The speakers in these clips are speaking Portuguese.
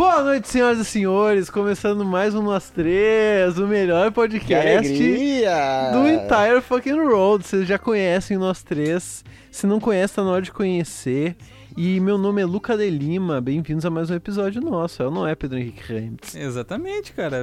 Boa noite, senhoras e senhores. Começando mais um Nós Três, o melhor podcast do Entire Fucking Road. Vocês já conhecem Nós Três. Se não conhece, tá na hora de conhecer. E meu nome é Luca de Lima. Bem-vindos a mais um episódio nosso. Eu não é Pedro Henrique Rentes. Exatamente, cara.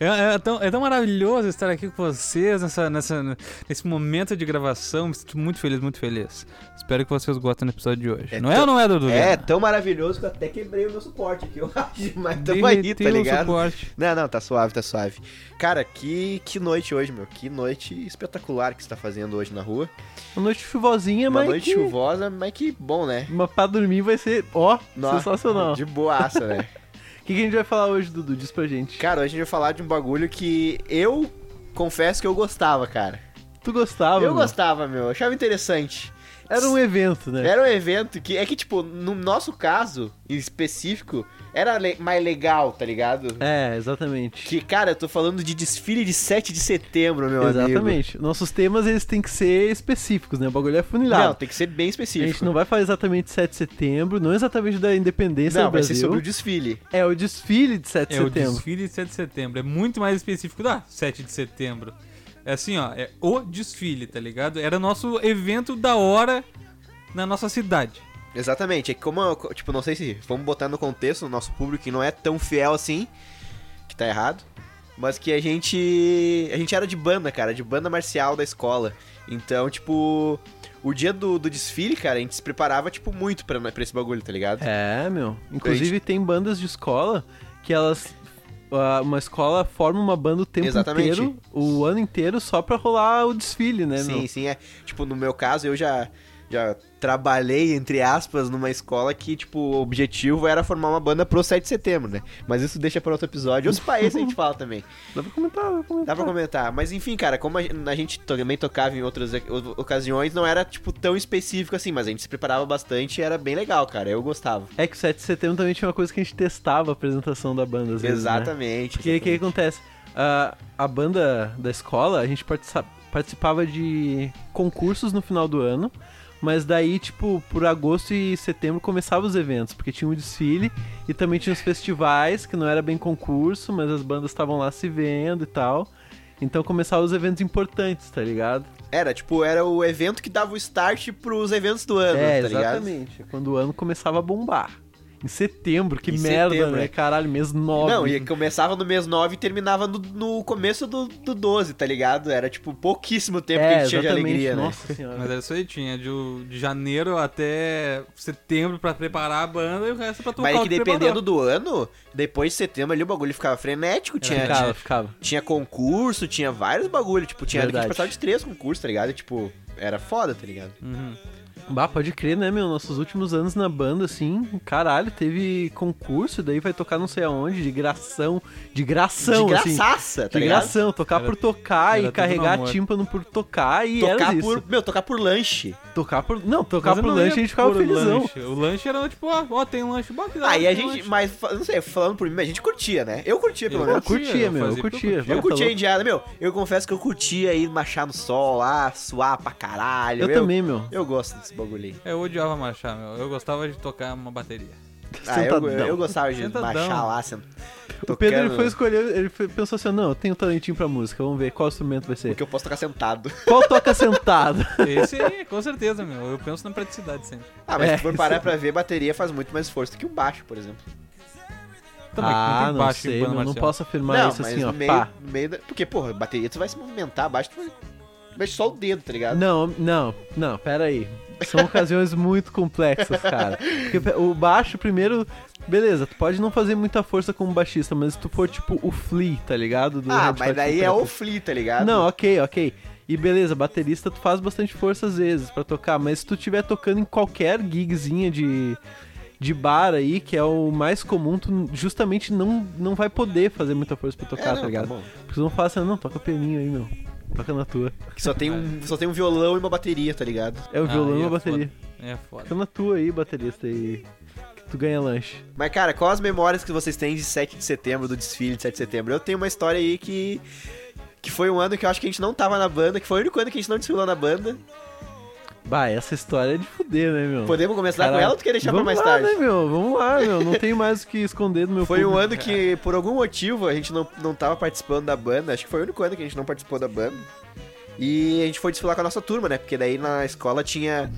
É, é tão, é tão maravilhoso estar aqui com vocês nessa, nessa, nesse momento de gravação. Me sinto muito feliz, muito feliz. Espero que vocês gostem do episódio de hoje. É não é tão- ou não é, Dudu? É tão maravilhoso que eu até quebrei o meu suporte aqui, eu acho. Mas tamo aí, tá o ligado? suporte. Não, não, tá suave, tá suave. Cara, que, que noite hoje, meu. Que noite espetacular que você tá fazendo hoje na rua. Uma noite chuvosinha, Uma mas. noite que... chuvosa, mas que bom, né? Mas pra dormir vai ser, ó, Nossa, sensacional. De boaça, né? O que, que a gente vai falar hoje, Dudu? Diz pra gente. Cara, hoje a gente vai falar de um bagulho que eu confesso que eu gostava, cara. Tu gostava? eu meu? gostava, meu. Eu achava interessante. Era um evento, né? Era um evento que é que, tipo, no nosso caso, em específico, era le- mais legal, tá ligado? É, exatamente. Que, cara, eu tô falando de desfile de 7 de setembro, meu amigo. Exatamente. Nossos temas eles têm que ser específicos, né? O bagulho é funilado. Não, tem que ser bem a específico. gente não vai falar exatamente 7 de setembro, não exatamente da independência Não, do vai Brasil. ser sobre o desfile. É o desfile de 7 de É o setembro. desfile de 7 de setembro. É muito mais específico da 7 de setembro. É assim, ó. É o desfile, tá ligado? Era nosso evento da hora na nossa cidade. Exatamente. É que como, eu- tipo, não sei se vamos botar no contexto o nosso público que não é tão fiel assim, que tá errado, mas que a gente a gente era de banda, cara, de banda marcial da escola. Então, tipo, o dia do, do desfile, cara, a gente se preparava tipo muito pra, pra esse bagulho, tá ligado? É, meu. Inclusive tem bandas de escola que elas. Uma escola forma uma banda o tempo Exatamente. inteiro, o ano inteiro, só pra rolar o desfile, né, sim, meu? sim, é. Tipo, no meu caso, eu já já trabalhei entre aspas numa escola que, tipo, o objetivo era formar uma banda pro 7 de setembro, né? Mas isso deixa para outro episódio. Os países a gente fala também. Dá pra comentar, dá pra comentar. Dá pra comentar. Mas enfim, cara, como a gente também tocava em outras ocasiões, não era, tipo, tão específico assim, mas a gente se preparava bastante e era bem legal, cara. Eu gostava. É que o 7 de setembro também tinha uma coisa que a gente testava a apresentação da banda, às vezes, né? exatamente. Porque o que acontece? A, a banda da escola, a gente participa- participava de concursos no final do ano, mas daí, tipo, por agosto e setembro começavam os eventos, porque tinha um desfile e também tinha os festivais, que não era bem concurso, mas as bandas estavam lá se vendo e tal. Então começavam os eventos importantes, tá ligado? Era, tipo, era o evento que dava o start pros eventos do ano, é, tá ligado? exatamente. Quando o ano começava a bombar. Em setembro, que Em merda, setembro, né? é. Caralho, mês 9. Não, e começava no mês 9 e terminava no, no começo do, do 12, tá ligado? Era, tipo, pouquíssimo tempo que a é, gente tinha de alegria, né? Nossa senhora. Mas era isso aí, tinha de, de janeiro até setembro pra preparar a banda e o resto pra tocar Mas é o que dependendo do ano, depois de setembro ali o bagulho ficava frenético, tinha, ficava, tinha, ficava. tinha concurso, tinha vários bagulho, tipo, tinha ano que a gente Verdade. passava de três concursos, tá ligado? E, tipo, era foda, tá ligado? Uhum. Bah, pode crer, né, meu? Nossos últimos anos na banda, assim, caralho, teve concurso, daí vai tocar não sei aonde, de gração, de gração, de assim. graçaça, tá De ligado? gração, tocar Era- por tocar era e carregar tímpano por tocar e era Tocar isso. por, meu, tocar por lanche. Tocar por. Não, tocar por não lanche a gente ficava por felizão. Lanche. O lanche era tipo, ó, ó, tem um lanche dá, Aí a gente, lanche. mas, não sei, falando por mim, a gente curtia, né? Eu curtia, pelo menos. Eu curtia, eu meu, eu curtia. Eu curtia a indiada, meu. Eu confesso que eu curtia ir marchar no sol lá, suar pra caralho. Eu também, meu. Eu gosto desse bagulho aí. Eu odiava marchar, meu. Eu gostava de tocar uma bateria. Ah, eu, Sentadão. eu gostava de Sentadão. marchar lá, sent... O Pedro ele foi escolher, ele foi- pensou assim: não, eu tenho talentinho pra música, vamos ver qual instrumento vai ser. Porque eu posso tocar sentado. Qual toca sentado? Esse aí, com certeza, meu. Eu penso na praticidade sempre. Ah, mas É, se for parar pra ver, bateria faz muito mais esforço do que um baixo, por exemplo. Também, ah, não baixo em sei, não marcial. posso afirmar não, isso assim, ó, no meio, no meio da... Porque, porra, bateria tu vai se movimentar, baixo tu vai... Mexe só o dedo, tá ligado? Não, não, não, pera aí. São ocasiões muito complexas, cara. Porque o baixo, primeiro, beleza, tu pode não fazer muita força como baixista, mas se tu for tipo o Flea, tá ligado? Do ah, Red mas Hot daí é o flea, tá ligado? Não, ok, ok. E beleza, baterista tu faz bastante força às vezes pra tocar, mas se tu estiver tocando em qualquer gigzinha de, de bar aí, que é o mais comum, tu justamente não, não vai poder fazer muita força pra É, tocar, não, tá ligado? bom. Porque tu não fala assim, não, toca pianinho aí, meu. Toca na tua. Que só tem, um, só tem um violão e uma bateria, tá ligado? É o Ah, violão aí e a é bateria. É foda. Fica na tua aí, baterista, aí. Que tu ganha lanche. Mas, cara, quais as memórias que vocês têm de 7 de setembro, do desfile de 7 de setembro? Eu tenho uma história aí que... Que foi um ano que eu acho que a gente não tava na banda, que foi o único ano que a gente não desfilou na banda. Bah, essa história é de fuder, né, meu? Podemos começar com Caralho. ela ou tu quer deixar pra Vamos mais lá, tarde? né, meu? Vamos lá, meu. Não tem mais o que esconder do meu Foi um público. ano que, por algum motivo, a gente não, não tava participando da banda. Acho que foi o único ano que a gente não participou da banda. E a gente foi desfilar com a nossa turma, né? Porque daí na escola tinha.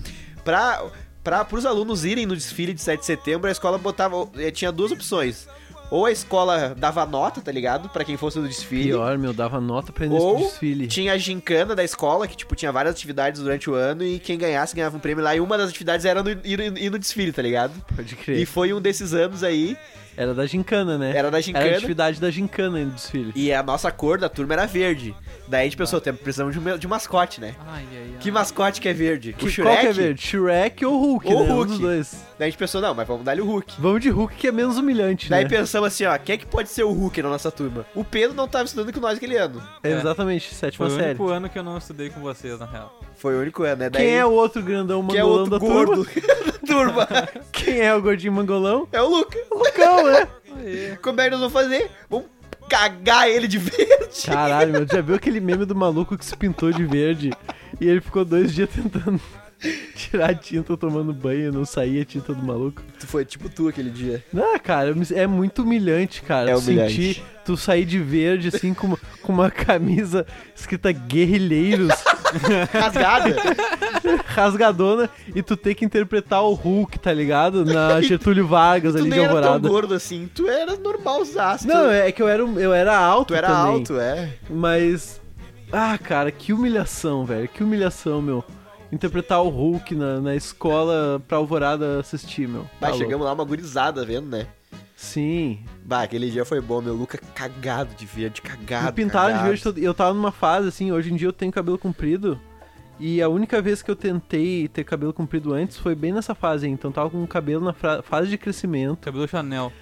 Pra, pra, pros alunos irem no desfile de 7 de setembro, a escola botava. eh, Tinha duas opções. Ou a escola dava nota, tá ligado? Pra quem fosse no desfile. Pior, meu, dava nota pra ir nesse Ou desfile. tinha a gincana da escola, que, tipo, tinha várias atividades durante o ano e quem ganhasse ganhava um prêmio lá. E uma das atividades era no- ir, ir no desfile, tá ligado? Pode crer. E foi um desses anos aí, Era da gincana, né? era da Era a gincana. atividade da gincana aí no desfile. E a nossa cor da turma era verde. Daí a gente pensou, tem- precisamos de um, de um mascote, né? Ai, ai, ai. Que mascote que é verde? Que, o Shrek? qual que é verde? Shrek ou Hulk, Ou né? Um Hulk. dos dois. Daí a gente pensou, não, mas vamos dar-lhe o Hulk. Vamos de Hulk que é menos humilhante, Daí né? pensamos assim, ó, quem é que pode ser o Hulk na nossa turma? O Pedro não tava estudando com nós aquele ano. É, exatamente, sétima Foi o série. único ano que eu não estudei com vocês, na real. Foi o único ano, né? Daí, Quem é o outro grandão que é o mangolão outro da turma? gordo da turma? Quem é o gordinho mangolão? É o Luca. Lucão, né? Como é que nós vamos fazer? Vamos cagar ele de verde. Caralho, meu, já viu aquele meme do maluco que se pintou de verde e ele ficou dois dias tentando tirar a tinta tomando banho e não saía a tinta do maluco? Foi tipo tu aquele dia. Não, cara, é muito humilhante, cara. É tu humilhante. Sentir, tu sair de verde, assim, com uma, com uma camisa escrita guerrilheiros, Rasgada. rasgadona, e tu ter que interpretar o Hulk, tá ligado? Na Getúlio Vargas tu ali de nem era tão Alvorada. gordo assim. Tu era normalzaço. Não, é que eu era, eu era alto Tu era também. alto, é. Mas. Ah, cara, que humilhação, velho. Que humilhação, meu. Interpretar o Hulk na, na escola pra Alvorada assistir, meu. Tá louco. chegamos lá uma gurizada vendo, né? Sim. Bah, aquele dia foi bom, meu. Luca cagado de verde, cagado. Me pintaram de cagado. verde todo... Eu tava numa fase, assim, hoje em dia eu tenho cabelo comprido. E a única vez que eu tentei ter cabelo comprido antes foi bem nessa fase. Então eu tava com o cabelo na fra- fase de crescimento. Cabelo Chanel.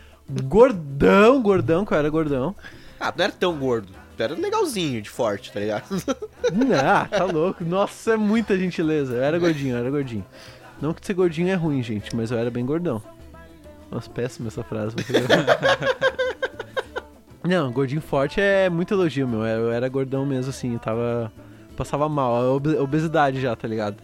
Gordão, gordão, que eu era gordão. Ah, tu não era tão gordo. Tu era legalzinho, de forte, tá ligado? Ah, tá louco. Nossa, é muita gentileza. Eu era gordinho, eu era gordinho. Não que ser gordinho é ruim, gente, mas eu era bem gordão. Nossa, péssima essa frase. querer- Não, gordinho forte é muito elogio, meu. Eu era gordão mesmo, assim, tava. Passava mal, obesidade já, tá ligado?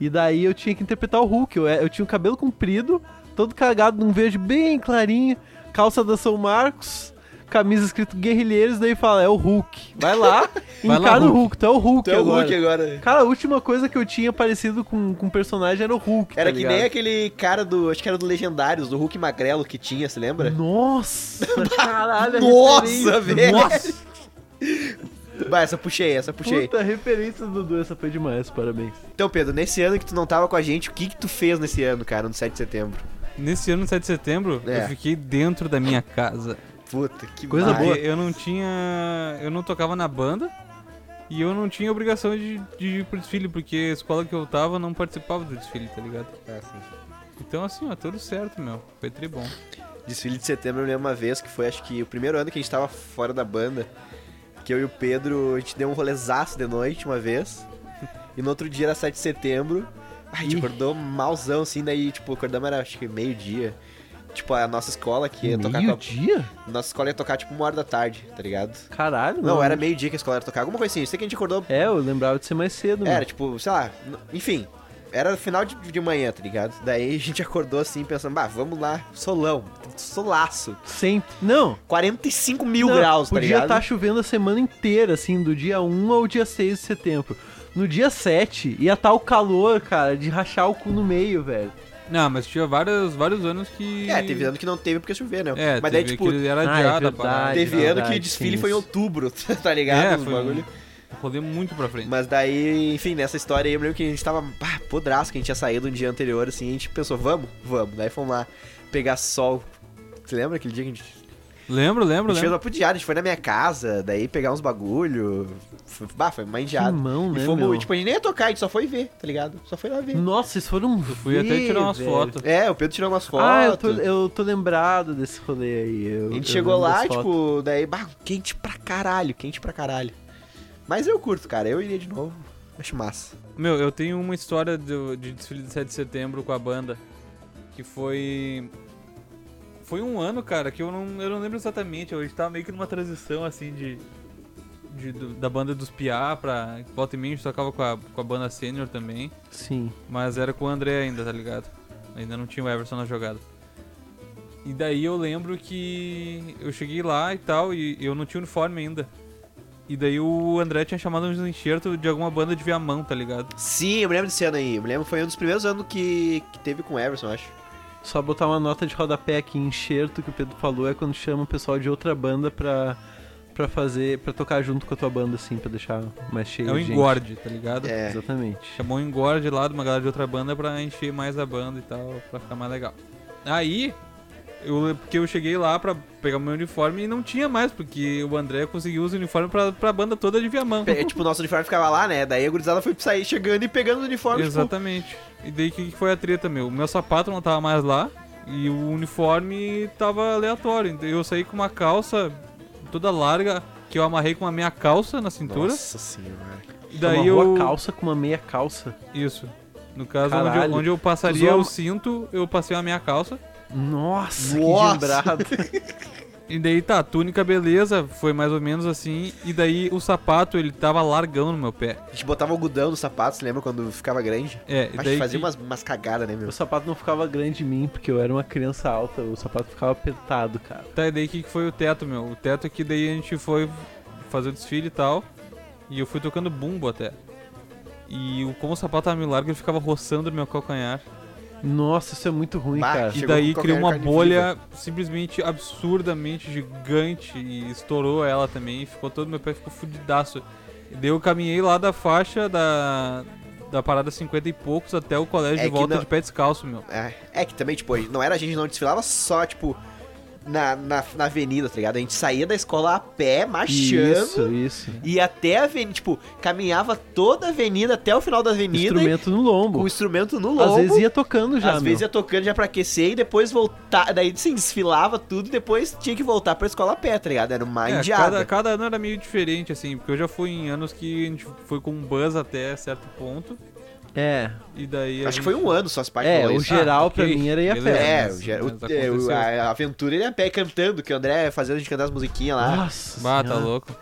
E daí eu tinha que interpretar o Hulk. Eu, eu tinha o cabelo comprido, todo cagado num verde bem clarinho, calça da São Marcos, camisa escrito Guerrilheiros, daí fala, é o Hulk. Vai lá, Vai lá, encara o Hulk. Hulk, tu é o Hulk Tu é o agora. Hulk agora. Cara, a última coisa que eu tinha parecido com, com um personagem era o Hulk. Era tá que ligado? nem aquele cara do. Acho que era do Legendários, do Hulk Magrelo que tinha, se lembra? Nossa, caralho. Nossa, velho. Nossa, Vai, essa puxei, essa puxei. puta referência do Dudu, essa foi demais, parabéns. Então, Pedro, nesse ano que tu não tava com a gente, o que que tu fez nesse ano, cara, no 7 de setembro? Nesse ano, 7 de setembro, É. eu fiquei dentro da minha casa. Puta, que Coisa boa. Eu não tinha. Eu não tocava na banda e eu não tinha obrigação de, de ir pro desfile, porque a escola que eu tava não participava do desfile, tá ligado? Ah, sim. Então, assim, ó, tudo certo, meu. Foi tri bom. Desfile de setembro eu lembro uma vez que foi, acho que o primeiro ano que a gente tava fora da banda. Que eu e o Pedro, a gente deu um rolezaço de noite uma vez. E no outro dia era 7 de setembro. A gente Ih. acordou malzão, assim, daí, tipo, acordamos era acho que meio-dia. Tipo, a nossa escola que ia tocar Meio a... dia? Nossa escola ia tocar tipo uma hora da tarde, tá ligado? Caralho, Não, era meio-dia que a escola ia tocar, alguma coisa assim. Eu sei que a gente acordou. É, eu lembrava de ser mais cedo, Era, mano. tipo, sei lá, enfim. Era final de, de manhã, tá ligado? Daí a gente acordou assim, pensando, bah, vamos lá, solão, solaço. Sempre. Não. 45 mil não, graus, tá Podia ligado? estar chovendo a semana inteira, assim, do dia 1 ao dia 6 de setembro. No dia 7, ia estar o calor, cara, de rachar o cu no meio, velho. Não, mas tinha vários, vários anos que. É, teve ano que não teve porque choveu, né? É, Mas daí, tipo, que era Ah, é adiado a verdade. parada. teve verdade, ano que o desfile foi em outubro, tá ligado? É, Os foi bagulho. um rolê muito pra frente. Mas daí, enfim, nessa história aí, eu lembro que a gente tava, pá, podraço, que a gente tinha saído um dia anterior, assim, a gente pensou, vamos? Vamos. Daí fomos lá pegar sol. Você lembra aquele dia que a gente Lembro, A lembro, gente fez lembro. uma pudiada, a gente foi na minha casa, daí pegar uns bagulho. Foi, bah, foi uma indiada. mão, e né, fomos, meu? tipo, a gente nem ia tocar, a gente só foi ver, tá ligado? Só foi lá ver. Nossa, vocês foram Fui até tirar umas velho. fotos. É, o Pedro tirou umas fotos. Ah, eu tô, eu tô lembrado desse rolê aí. eu- A gente eu chegou lá, fotos. tipo, daí, bah, quente pra caralho, quente pra caralho. Mas eu curto, cara, eu iria de novo. Acho massa. Meu, eu tenho uma história do- de desfile de 7 de setembro com a banda. Que foi. Foi um ano, cara, que eu não, eu não lembro exatamente. Eu estava meio que numa transição assim de. de- do- da banda dos Piá pra. Volta e meia a gente tocava com a, com a banda sênior também. Sim. Mas era com o André ainda, tá ligado? Ainda não tinha o Everson na jogada. E daí eu lembro que eu cheguei lá e tal, e eu não tinha uniforme ainda. E daí o André tinha chamado um enxerto de alguma banda de Viamão, tá ligado? Sim, eu me lembro desse ano aí. Eu me lembro que foi um dos primeiros anos que, que teve com o Everson, eu acho. Só botar uma nota de rodapé aqui, enxerto, que o Pedro falou, é quando chama o pessoal de outra banda pra, pra fazer, pra tocar junto com a tua banda, assim, pra deixar mais cheio É o engorde, tá ligado? É. Exatamente. Chamou um engorde lá de uma galera de outra banda pra encher mais a banda e tal, pra ficar mais legal. Aí, eu, porque eu cheguei lá pra pegar o meu uniforme e não tinha mais, porque o André conseguiu os uniformes pra, pra banda toda de Viamão. Pe- tipo, o nosso uniforme ficava lá, né? Daí a gurizada foi sair chegando e pegando o uniforme. tipo, Exatamente. E daí o que, que foi a treta, meu? O meu sapato não tava mais lá e o uniforme tava aleatório. Então eu saí com uma calça toda larga que eu amarrei com a minha calça na cintura. Nossa senhora. E daí eu. a calça com uma meia calça. Isso. No caso, onde eu, onde eu passaria Usou o cinto, eu passei a minha calça. Nossa, Nossa. que lembrado. E daí tá, túnica beleza, foi mais ou menos assim. E daí o sapato, ele tava largão no meu pé. A gente botava algodão no sapato, você lembra quando ficava grande? É, e daí. fazia que- umas, umas cagadas, né, meu? o sapato não ficava grande em mim, porque eu era uma criança alta, o sapato ficava apertado, cara. Tá, e daí o que, foi o teto, meu? O teto é que daí a gente foi fazer o desfile e tal. E eu fui tocando bumbo até. E o, como o sapato tava meio largo, ele ficava roçando no meu calcanhar. Nossa, isso é muito ruim, Bah, cara. E Chegou daí com criou uma qualquer carne bolha simplesmente absurdamente gigante e estourou ela também. Ficou todo meu pé ficou fudidaço. E daí eu caminhei lá da faixa da, da parada 50 e poucos até o colégio É de que volta não- de pé descalço, meu. É, é que também, tipo, não era a gente não desfilava só, tipo, na, na, na avenida, tá ligado? A gente saía da escola a pé, marchando. Isso, isso. E até a avenida, tipo, caminhava toda a avenida até o final da avenida Instrumento no e, lombo. com o instrumento no lombo. Às vezes ia tocando já, Às meu. vezes ia tocando já pra aquecer e depois voltar. Daí sim, desfilava tudo e depois tinha que voltar pra escola a pé, tá ligado? Era uma É, indiada. cada, cada ano era meio diferente, assim, porque eu já fui em anos que a gente foi com um buzz até certo ponto. É, E daí. Acho que gente- foi um ano só se pai é, o geral Ah, pra ok, mim era ir a pé. É, o, ge- o- a, aventura ele é a pé cantando, que o André fazendo a gente cantar as musiquinhas lá. Nossa, Bah, tá louco.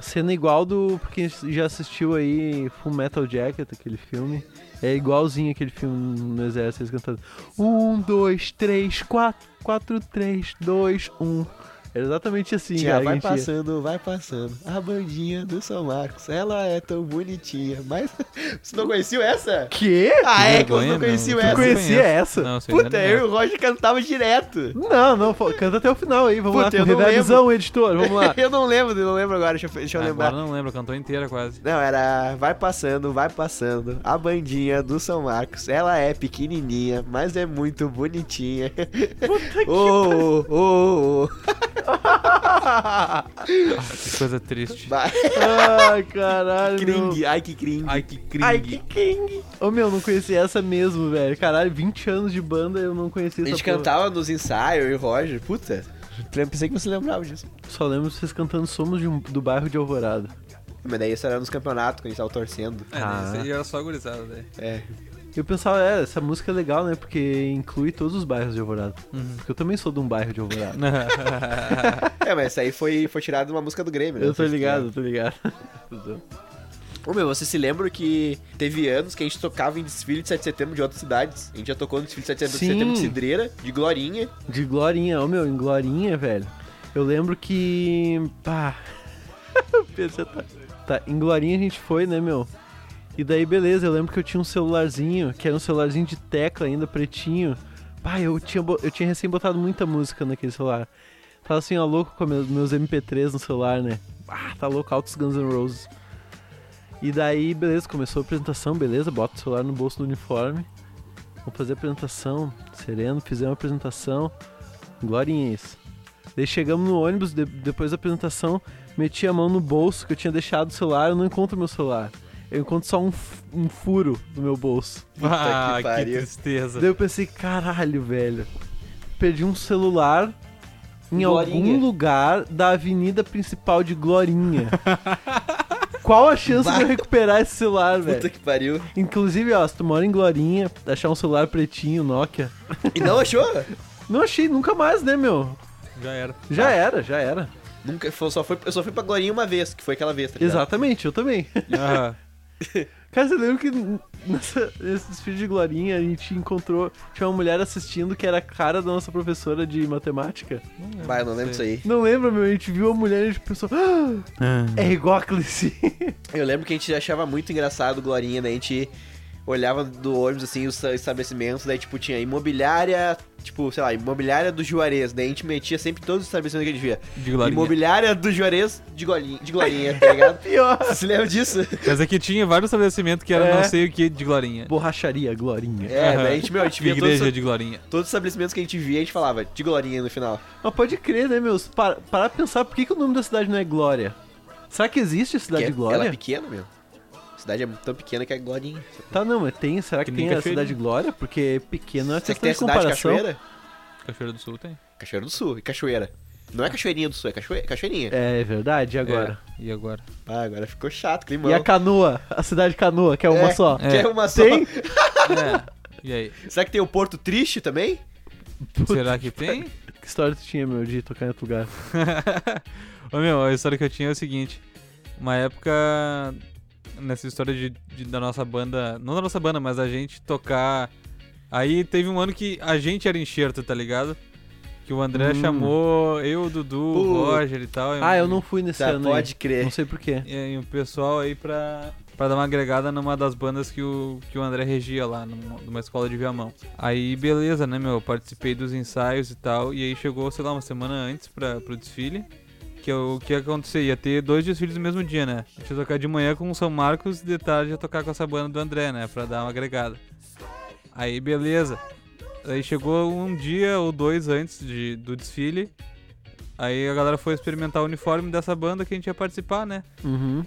Cena igual do. Porque já assistiu aí Full Metal Jacket, aquele filme. É igualzinho aquele filme no exército, eles cantando. Um, dois, três, quatro, quatro, três, dois, um. Era exatamente assim, Tia, cara. que vai ia. passando, vai passando. A bandinha do São Marcos, ela é tão bonitinha. Mas. Você não conhecia essa? Quê? Ah, é que você não conhecia essa? conhe- conhecia essa? Não, sei Puta, eu e não. o Roger cantava direto. Não, não, canta até o final aí, vamos Puta, lá, não reversão, editor, vamos lá. eu não lembro, eu não lembro agora, deixa eu, deixa eu Agora lembrar. não lembro, cantou inteira quase. Não, era vai passando, vai passando. A bandinha do São Marcos, ela é pequenininha, mas é muito bonitinha. Puta que oh, oh, oh. Que coisa triste. Ai, caralho. meu. Cring, ai que cring. Ai, que cringe. Ai, que cring. Ô meu, não conhecia essa mesmo, velho. Caralho, 20 anos de banda eu não conhecia A essa gente porra. cantava nos ensaios, e Roger. Puta, eu pensei que você lembrava disso. Só lembro vocês cantando Somos de um- do bairro de Alvorada. Mas daí isso era nos campeonatos, quando a gente tava torcendo. É, Ah. esse aí era só gurizada, né? É. Eu pensava, é, essa música é legal, né? Porque inclui todos os bairros de Alvorada. Uhum. Porque eu também sou de um bairro de Alvorada. É, mas essa aí foi, foi tirada de uma música do Grêmio, né? eu tô ligado, eu tô ligado. Ô meu, você se lembra que teve anos que a gente tocava em desfile de 7 de setembro de outras cidades? A gente já tocou no desfile de 7 de Sim. setembro de Cidreira, de Glorinha. De Glorinha, ô meu, em Glorinha, velho. Eu lembro que. Pá. já tá. Tá, em Glorinha a gente foi, né, meu? E daí, beleza, eu lembro que eu tinha um celularzinho, que era um celularzinho de tecla ainda, pretinho. Pá, eu tinha, eu tinha recém botado muita música naquele celular. Tava assim, ó, louco com meus, meus MP3 no celular, né? Ah, tá louco, altos Guns N' Roses. E daí, beleza, começou a apresentação, beleza, bota o celular no bolso do uniforme. Vamos fazer a apresentação, sereno, fizemos a apresentação. Glorinha isso. Daí chegamos no ônibus, de- depois da apresentação, meti a mão no bolso que eu tinha deixado o celular, eu não encontro meu celular. Eu encontro só um, um furo no meu bolso. Ah, que que, pariu. tristeza. Daí eu pensei, caralho, velho. Perdi um celular em Glorinha. algum lugar da avenida principal de Glorinha. Qual a chance de eu recuperar esse celular, Puta velho? que pariu. Inclusive, ó, se tu mora em Glorinha, achar um celular pretinho, Nokia. E não achou? Não achei nunca mais, né, meu? Já era. Já era, já era. Nunca, foi- só foi, eu só fui pra Glorinha uma vez, que foi aquela vez, tá ligado? Exatamente, eu também. Ah, Cara, você lembra que nessa, nesse desfile de Glorinha a gente encontrou. Tinha uma mulher assistindo que era a cara da nossa professora de matemática? não lembro, Vai, eu não lembro disso sei. aí. Não lembra, meu? A gente viu a mulher e a gente pensou. "Ah, é igual a Cleci. Eu lembro que a gente achava muito engraçado Glorinha, daí a gente olhava do ônibus, assim, os estabelecimentos, daí, tipo, tinha imobiliária, tipo, sei lá, imobiliária do Juarez, daí a gente metia sempre todos os estabelecimentos que a gente via. De Glorinha. Imobiliária do Juarez de Glorinha, de Glorinha tá ligado? Pior. Você se lembra disso? Mas aqui tinha vários estabelecimentos que era É. não sei o que de Glorinha. Borracharia, Glorinha. É, Aham. daí a gente, meu, a gente via todos, Igreja de Glorinha. todos os estabelecimentos que a gente via, a gente falava de Glorinha no final. Mas pode crer, né, meus? Para, para pensar, por que, que o nome da cidade não é Glória? Será que existe a cidade Que de é- Ela é Glória? pequena, meu. A cidade é tão pequena que é Glorinha. Tá, não, mas tem. Será que, Que tem a cidade de Glória? Porque pequeno é Será que questão tem a de cidade de comparação. Cachoeira? Cachoeira do Sul tem. Cachoeira do Sul e Cachoeira. Não é Cachoeirinha do Sul, é Cachoe... Cachoeirinha. É verdade, e agora? É, E agora? Ah, agora ficou chato, climão. E a Canoa? A cidade de Canoa, que é uma É. só. É. Que é uma só. Tem? É. E aí? Será que tem o Porto Triste também? Será que tem? Que história tu tinha, meu, de tocar em outro lugar? Ô meu, a história que eu tinha é o seguinte. Uma época, nessa história de, de- da nossa banda, não da nossa banda, mas a gente tocar. Aí teve um ano que a gente era enxerto, tá ligado? Que o André Hum. chamou eu, o Dudu, o. Roger e tal. e- Ah, eu não fui nesse Tá, ano pode aí. crer. Não sei porquê. E, e o pessoal aí pra, pra dar uma agregada numa das bandas que o, que o André regia lá, numa, numa escola de Viamão. Aí beleza, né, meu? Eu participei dos ensaios e tal. E aí chegou, sei lá, uma semana antes pra, pro desfile. Que eu- o que ia acontecer? Ia ter dois desfiles no mesmo dia, né? A gente ia tocar de manhã com o São Marcos e de tarde ia tocar com essa banda do André, né? Pra dar uma agregada. Aí beleza. Aí chegou um dia ou dois antes de, do desfile. Aí a galera foi experimentar o uniforme dessa banda que a gente ia participar, né? Uhum.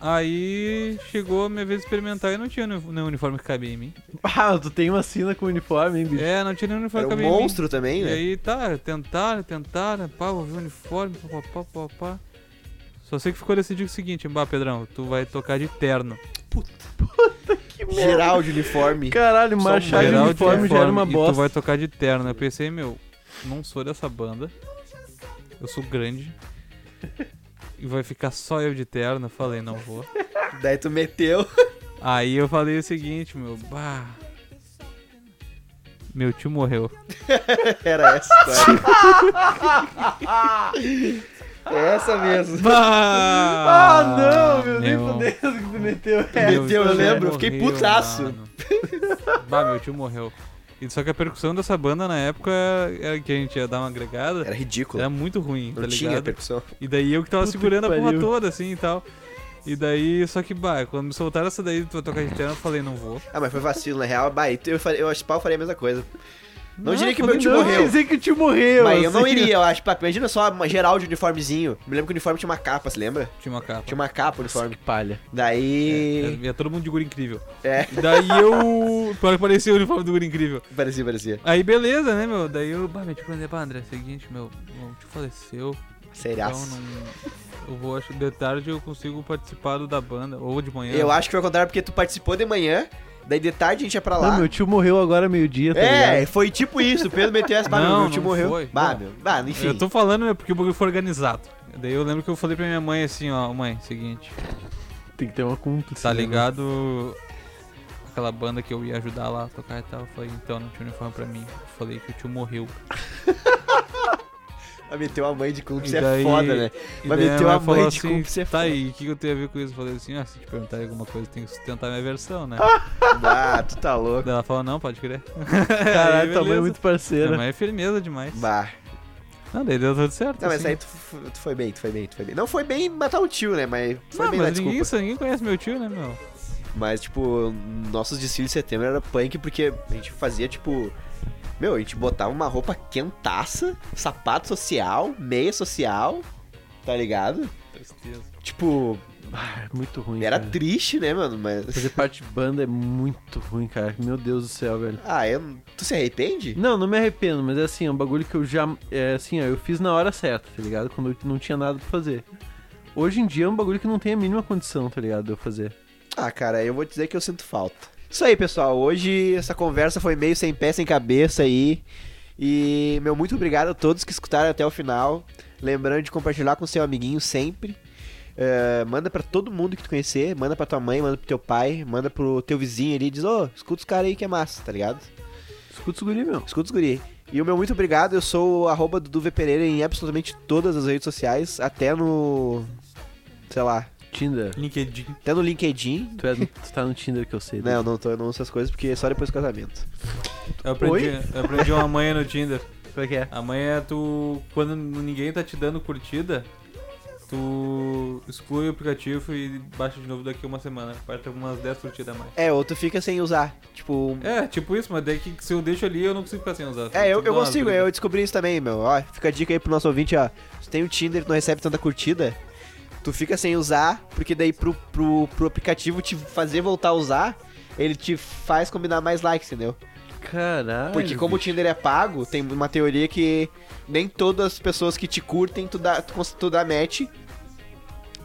Aí chegou a minha vez de experimentar e não tinha nenhum uniforme que cabia em mim. Ah, tu tem uma sina com uniforme, hein, bicho? É, não tinha nenhum uniforme Era que um cabia monstro também, em mim. né? E aí tá, tentaram, tentaram, pá, vou ver o uniforme, pá, pá, pá, pá. Só sei que ficou decidido o seguinte, bah, Pedrão, tu vai tocar de terno. Que merda. Geral de uniforme. Caralho, marchar de de uniforme já era uma e bosta. tu vai tocar de terno. Eu pensei, meu, não sou dessa banda. Eu sou grande. E vai ficar só eu de terno. Eu falei, não vou. Daí tu meteu. Aí eu falei o seguinte, meu, bah. Meu tio morreu. Era essa a história. é essa mesmo. Bah! Ah, não, meu, nem meu, fudendo que tu meteu Meteu, eu lembro, eu fiquei morreu, putaço. mano. bah, meu tio morreu. E só que a percussão dessa banda na época era que a gente ia dar uma agregada. Era ridículo. Era muito ruim, Não tá tinha ligado? percussão. E daí eu que tava Puta segurando que a porra toda, assim e tal. E daí, só que, bah, quando me soltaram essa daí, tu vai tocar de terno, eu falei, não vou. Ah, mas foi vacilo, na real. Bah, eu, faria- eu acho que eu faria a mesma coisa. Não, diria que meu tio não, morreu. dizer que o tio morreu. Mas eu não iria, eu acho. Pá, imagina só uma geral de uniformezinho. Me lembro que o uniforme tinha uma capa, se lembra? Tinha uma capa. Tinha uma capa o uniforme. Que palha. Daí. Ia todo mundo de guri incrível. É, daí eu. Parecia o uniforme do guri incrível. parecia, parecia. Aí beleza, né, meu? Daí eu. Bah, meu tio falou, pá, André, é o seguinte, meu. Meu tio faleceu. Então Seriaço. não. Eu vou, acho que de tarde eu consigo participar do da banda. Ou de manhã. Eu acho que foi ao contrário porque tu participou de manhã, daí de tarde a gente ia pra lá. Não, meu tio morreu agora meio-dia, tá é, ligado? foi tipo isso. O Pedro meteu essa. Bah, Não, meu tio não morreu. foi. Bah, meu. Bah, enfim. Eu tô falando, meu, porque o bagulho foi organizado. Daí eu lembro que eu falei pra minha mãe assim, ó, mãe, seguinte. Tem que ter uma cúmplice. Tá né, ligado? Aquela banda que eu ia ajudar lá a tocar e tal. Eu falei, então, não tinha uniforme pra mim. Eu falei que o tio morreu. Mas meteu a mãe de cúmplice E é daí- foda, né? E Mas daí meteu minha a falou mãe de cúmplice é Tá foda. aí, o que eu tenho a ver com isso? Eu falei assim, ah, se te perguntar alguma coisa, tem que sustentar minha versão, né? Bah, tu tá louco. Daí ela falou, não, pode crer. Caralho, tua mãe é muito parceira. Minha mãe é firmeza demais. Bah. Não, daí deu tudo certo. Não, mas assim. aí tu, tu foi bem, tu foi bem, tu foi bem. Não foi bem matar o tio, né? Mas foi Não, bem mas ninguém, desculpa. ninguém conhece meu tio, né, meu? Mas, tipo, nossos desfiles de setembro era punk porque a gente fazia, tipo. Meu, a gente botava uma roupa quentaça, sapato social, meia social, tá ligado? Tristeza. Tipo, Ah, é muito ruim. era cara. triste, né, mano? Mas. Fazer parte de banda é muito ruim, cara. Meu Deus do céu, velho. Ah, eu... tu se arrepende? Não, não me arrependo, mas é assim, é um bagulho que eu já. É assim, ó, eu fiz na hora certa, tá ligado? Quando eu não tinha nada pra fazer. Hoje em dia é um bagulho que não tem a mínima condição, tá ligado? De eu fazer. Ah, cara, eu vou dizer que eu sinto falta. Isso aí, pessoal. Hoje essa conversa foi meio sem pé, sem cabeça aí. E, meu, muito obrigado a todos que escutaram até o final. Lembrando de compartilhar com seu amiguinho sempre. É, manda pra todo mundo que tu conhecer, manda pra tua mãe, manda pro teu pai, manda pro teu vizinho ali, diz, ô, escuta os caras aí que é massa, tá ligado? Escuta os guri, meu. Escuta os guri. E o meu muito obrigado, eu sou o arroba Dudu Pereira em absolutamente todas as redes sociais, até no. sei lá, Tinder. LinkedIn. até no LinkedIn. Tu, é, tu tá no Tinder que eu sei. né? Não, não tô, eu não uso essas coisas porque é só depois do casamento. Eu aprendi, eu aprendi uma manha no Tinder. Como é que é? A manha é tu. Quando ninguém tá te dando curtida, tu exclui o aplicativo e baixa de novo daqui a uma semana. Vai ter umas 10 curtidas a mais. É, ou tu fica sem usar. Tipo. É, tipo isso, mas daí que se eu deixo ali eu não consigo ficar sem usar. É, eu, eu consigo, eu descobri isso também, meu. Ó, fica a dica aí pro nosso ouvinte, ó. Se tem o Tinder e não recebe tanta curtida, tu fica sem usar, porque daí pro, pro, pro aplicativo te fazer voltar a usar, ele te faz combinar mais likes, entendeu? Caralho. Porque como o. Tinder é pago, tem uma teoria que nem todas as pessoas que te curtem tu dá, tu, tu dá match.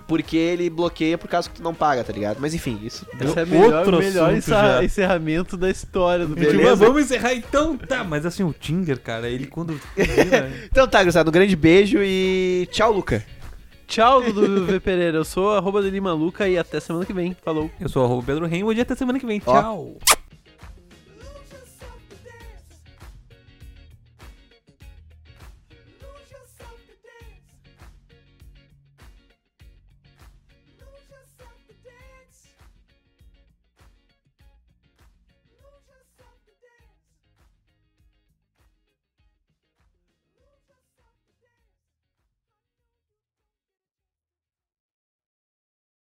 Porque ele bloqueia por causa que tu não paga, tá ligado? Mas enfim, isso. Esse é o Outro melhor, melhor encerra- encerramento da história do Beleza? ah, vamos encerrar então? Tá, mas assim, o Tinder, cara, ele quando. Então tá, gurizada, um grande beijo e tchau, Luca. Tchau, Dudu V Pereira. Eu sou arroba Deli Maluca e até semana que vem. Falou. Eu sou o arroba Pedro Rainwood e até semana que vem. Ó. Tchau.